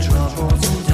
车不阻挡。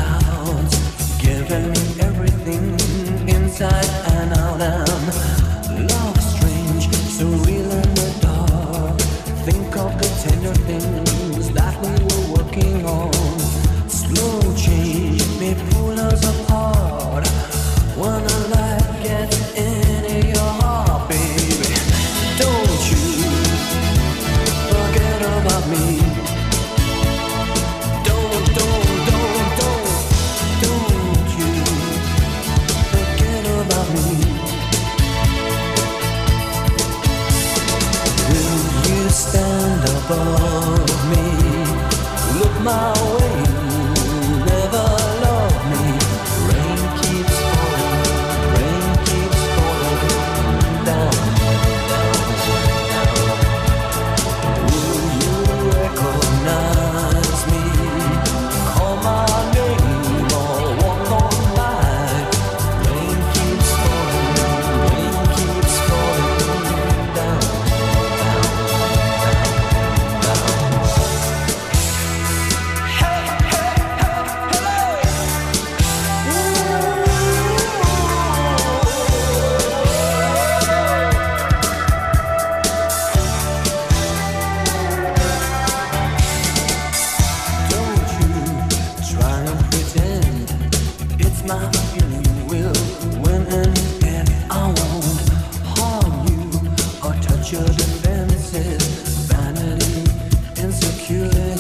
promises, vanity, insecurity.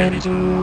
ready you.